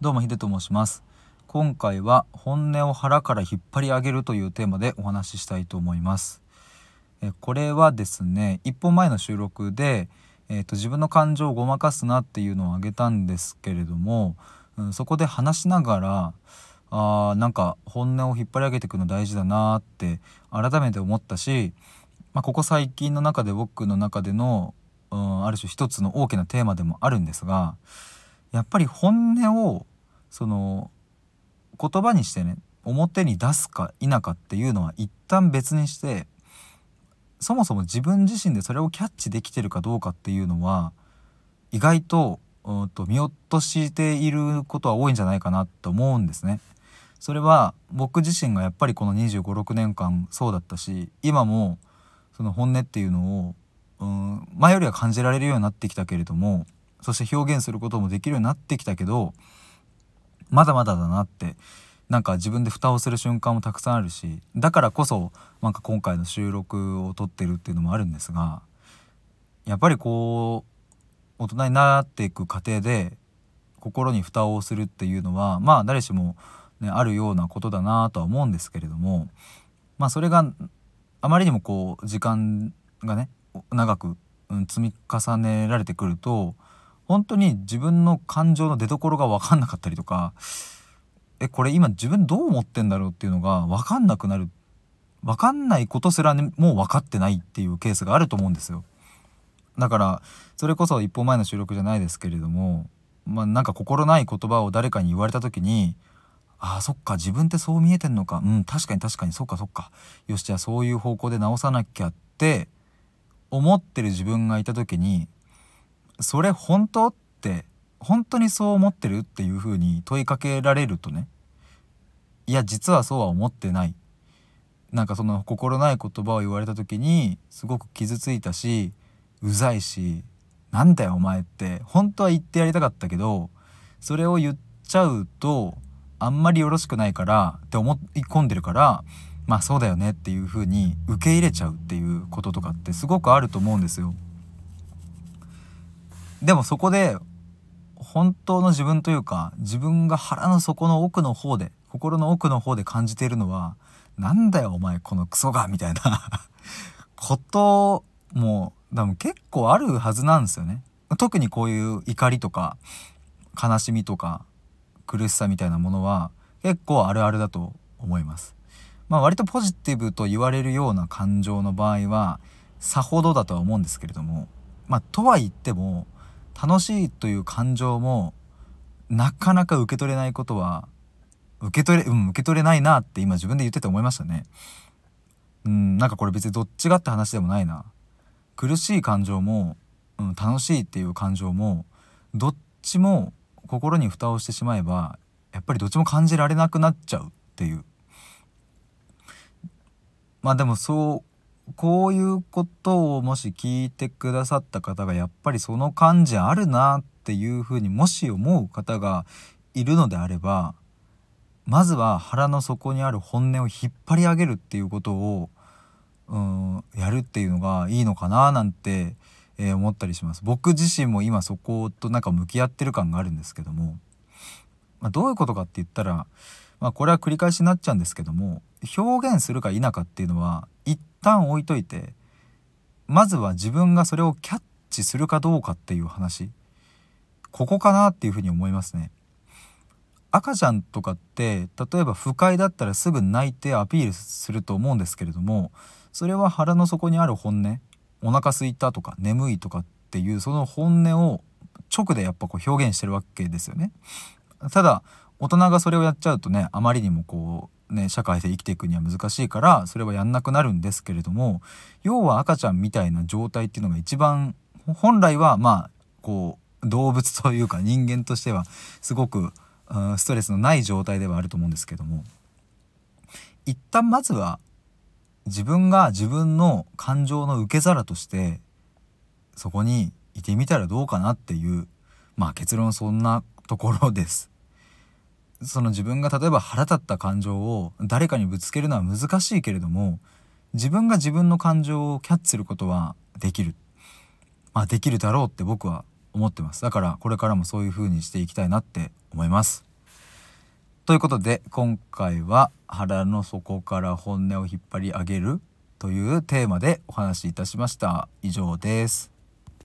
どうもヒデと申します。今回は本音を腹から引っ張り上げるというテーマでお話ししたいと思います。えこれはですね一本前の収録でえーと、自分の感情をごまかすなっていうのをあげたんですけれども、うん、そこで話しながらあーなんか本音を引っ張り上げていくの大事だなって改めて思ったし、まあ、ここ最近の中で僕の中での、うん、ある種一つの大きなテーマでもあるんですがやっぱり本音をその言葉にしてね表に出すか否かっていうのは一旦別にしてそもそも自分自身でそれをキャッチできてるかどうかっていうのは意外とと見落としていることは多いんじゃないかなと思うんですね。それは僕自身がやっぱりこの2 5 6年間そうだったし今もその本音っていうのをうん前よりは感じられるようになってきたけれどもそして表現することもできるようになってきたけどまだまだだなってなんか自分で蓋をする瞬間もたくさんあるしだからこそなんか今回の収録を撮ってるっていうのもあるんですがやっぱりこう大人になっていく過程で心に蓋をするっていうのはまあ誰しも、ね、あるようなことだなとは思うんですけれどもまあそれがあまりにもこう時間がね長く、積み重ねられてくると本当に自分の感情の出どころが分かんなかったりとかえこれ今自分どう思ってんだろうっていうのが分かんなくなる。分かんないことすら、ね、もう分かってないっていうケースがあると思うんですよ。だからそれこそ一歩前の収録じゃないですけれどもまあなんか心ない言葉を誰かに言われた時にああそっか自分ってそう見えてんのか。うん確かに確かにそっかそっか。よしじゃあそういう方向で直さなきゃって思ってる自分がいた時にそれ本当？って本当にそう思ってる？っていうふうに問いかけられるとね。いや実はそうは思ってない。なんかその心ない言葉を言われた時にすごく傷ついたしうざいしなんだよお前って本当は言ってやりたかったけどそれを言っちゃうとあんまりよろしくないからって思い込んでるからまあそうだよねっていう風に受け入れちゃうっていうこととかってすごくあると思うんですよ。でもそこで本当の自分というか自分が腹の底の奥の方で心の奥の方で感じているのはなんだよお前このクソがみたいな ことも多分結構あるはずなんですよね。特にこういう怒りとか悲しみとか苦しさみたいなものは結構あるあるだと思います。まあ割とポジティブと言われるような感情の場合はさほどだとは思うんですけれどもまあとは言っても楽しいという感情もなかなか受け取れないことは受け取れ、うん、受け取れないなって今自分で言ってて思いましたね。うん、なんかこれ別にどっちがって話でもないな。苦しい感情も、うん、楽しいっていう感情もどっちも心に蓋をしてしまえばやっぱりどっちも感じられなくなっちゃうっていう。まあでもそうこういうことをもし聞いてくださった方がやっぱりその感じあるなっていうふうにもし思う方がいるのであればまずは腹の底にある本音を引っ張り上げるっていうことをうんやるっていうのがいいのかななんて、えー、思ったりします。僕自身も今そことなんか向き合ってる感があるんですけども、まあ、どういうことかって言ったら、まあ、これは繰り返しになっちゃうんですけども表現するか否かっていうのは一旦置いといてまずは自分がそれをキャッチするかどうかっていう話ここかなっていうふうに思いますね。赤ちゃんとかって例えば不快だったらすぐ泣いてアピールすると思うんですけれどもそれは腹の底にある本音お腹すいたとか眠いとかっていうその本音を直でやっぱこう表現してるわけですよね。ただ大人がそれをやっちゃうとねあまりにもこうね社会で生きていくには難しいからそれはやんなくなるんですけれども要は赤ちゃんみたいな状態っていうのが一番本来はまあこう動物というか人間としてはすごくストレスのない状態ではあると思うんですけども一旦まずは自分が自分の感情の受け皿としてそこにいてみたらどうかなっていうまあ結論そんなところです。その自分が例えば腹立った感情を誰かにぶつけるのは難しいけれども自分が自分の感情をキャッチすることはできる。まあできるだろうって僕は思ってます。だからこれからもそういう風にしていきたいなって思います。ということで今回は腹の底から本音を引っ張り上げるというテーマでお話しいたしました。以上です。